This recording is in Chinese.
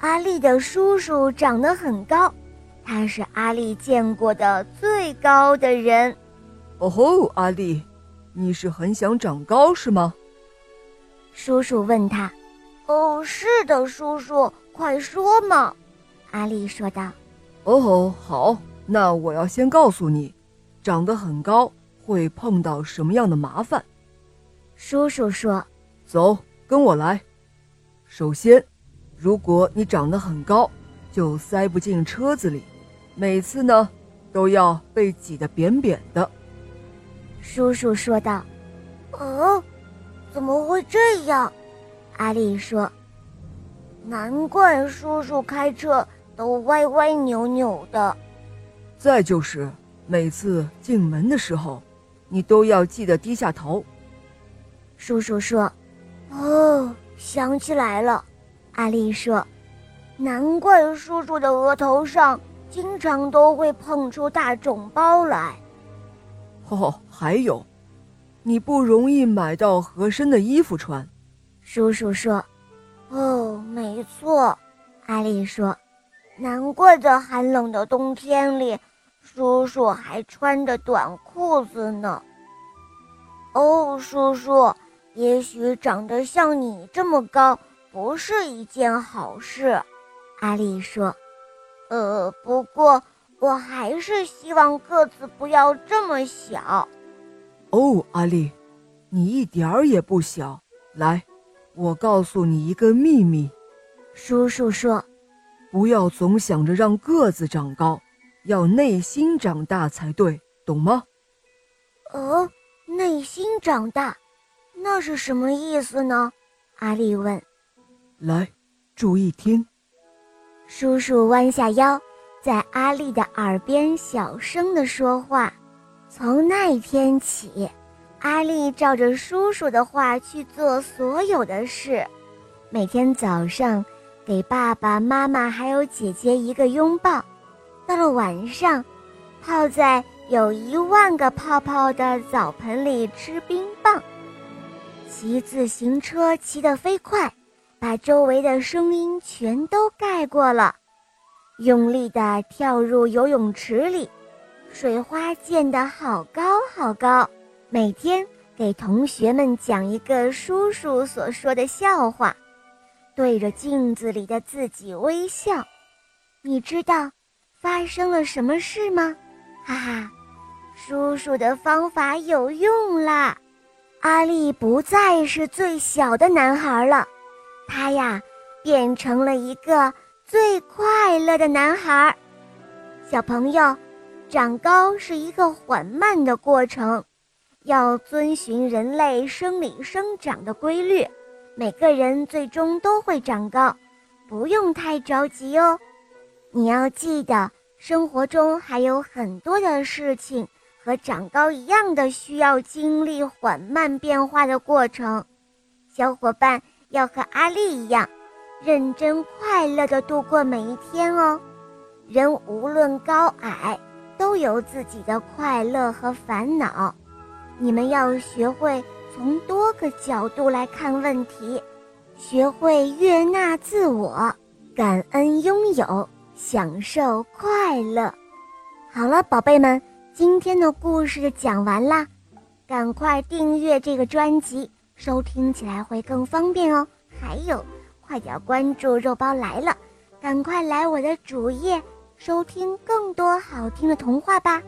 阿丽的叔叔长得很高，他是阿丽见过的最高的人。哦吼，阿丽，你是很想长高是吗？叔叔问他。哦，是的，叔叔，快说嘛。阿丽说道。哦吼，好，那我要先告诉你，长得很高会碰到什么样的麻烦。叔叔说：“走，跟我来。首先，如果你长得很高，就塞不进车子里，每次呢都要被挤得扁扁的。”叔叔说道。“哦，怎么会这样？”阿丽说。“难怪叔叔开车都歪歪扭扭的。”再就是每次进门的时候，你都要记得低下头。叔叔说：“哦，想起来了。”阿丽说：“难怪叔叔的额头上经常都会碰出大肿包来。”哦，还有，你不容易买到合身的衣服穿。叔叔说：“哦，没错。”阿丽说：“难怪在寒冷的冬天里，叔叔还穿着短裤子呢。”哦，叔叔。也许长得像你这么高不是一件好事，阿丽说。呃，不过我还是希望个子不要这么小。哦，阿丽，你一点儿也不小。来，我告诉你一个秘密。叔叔说，不要总想着让个子长高，要内心长大才对，懂吗？哦，内心长大。那是什么意思呢？阿丽问。来，注意听。叔叔弯下腰，在阿丽的耳边小声地说话。从那一天起，阿丽照着叔叔的话去做所有的事。每天早上，给爸爸妈妈还有姐姐一个拥抱。到了晚上，泡在有一万个泡泡的澡盆里吃冰棒。骑自行车骑得飞快，把周围的声音全都盖过了。用力地跳入游泳池里，水花溅得好高好高。每天给同学们讲一个叔叔所说的笑话，对着镜子里的自己微笑。你知道发生了什么事吗？哈哈，叔叔的方法有用啦！阿力不再是最小的男孩了，他呀变成了一个最快乐的男孩。小朋友，长高是一个缓慢的过程，要遵循人类生理生长的规律。每个人最终都会长高，不用太着急哦。你要记得，生活中还有很多的事情。和长高一样的，需要经历缓慢变化的过程。小伙伴要和阿丽一样，认真快乐地度过每一天哦。人无论高矮，都有自己的快乐和烦恼。你们要学会从多个角度来看问题，学会悦纳自我，感恩拥有，享受快乐。好了，宝贝们。今天的故事讲完啦，赶快订阅这个专辑，收听起来会更方便哦。还有，快点关注肉包来了，赶快来我的主页收听更多好听的童话吧。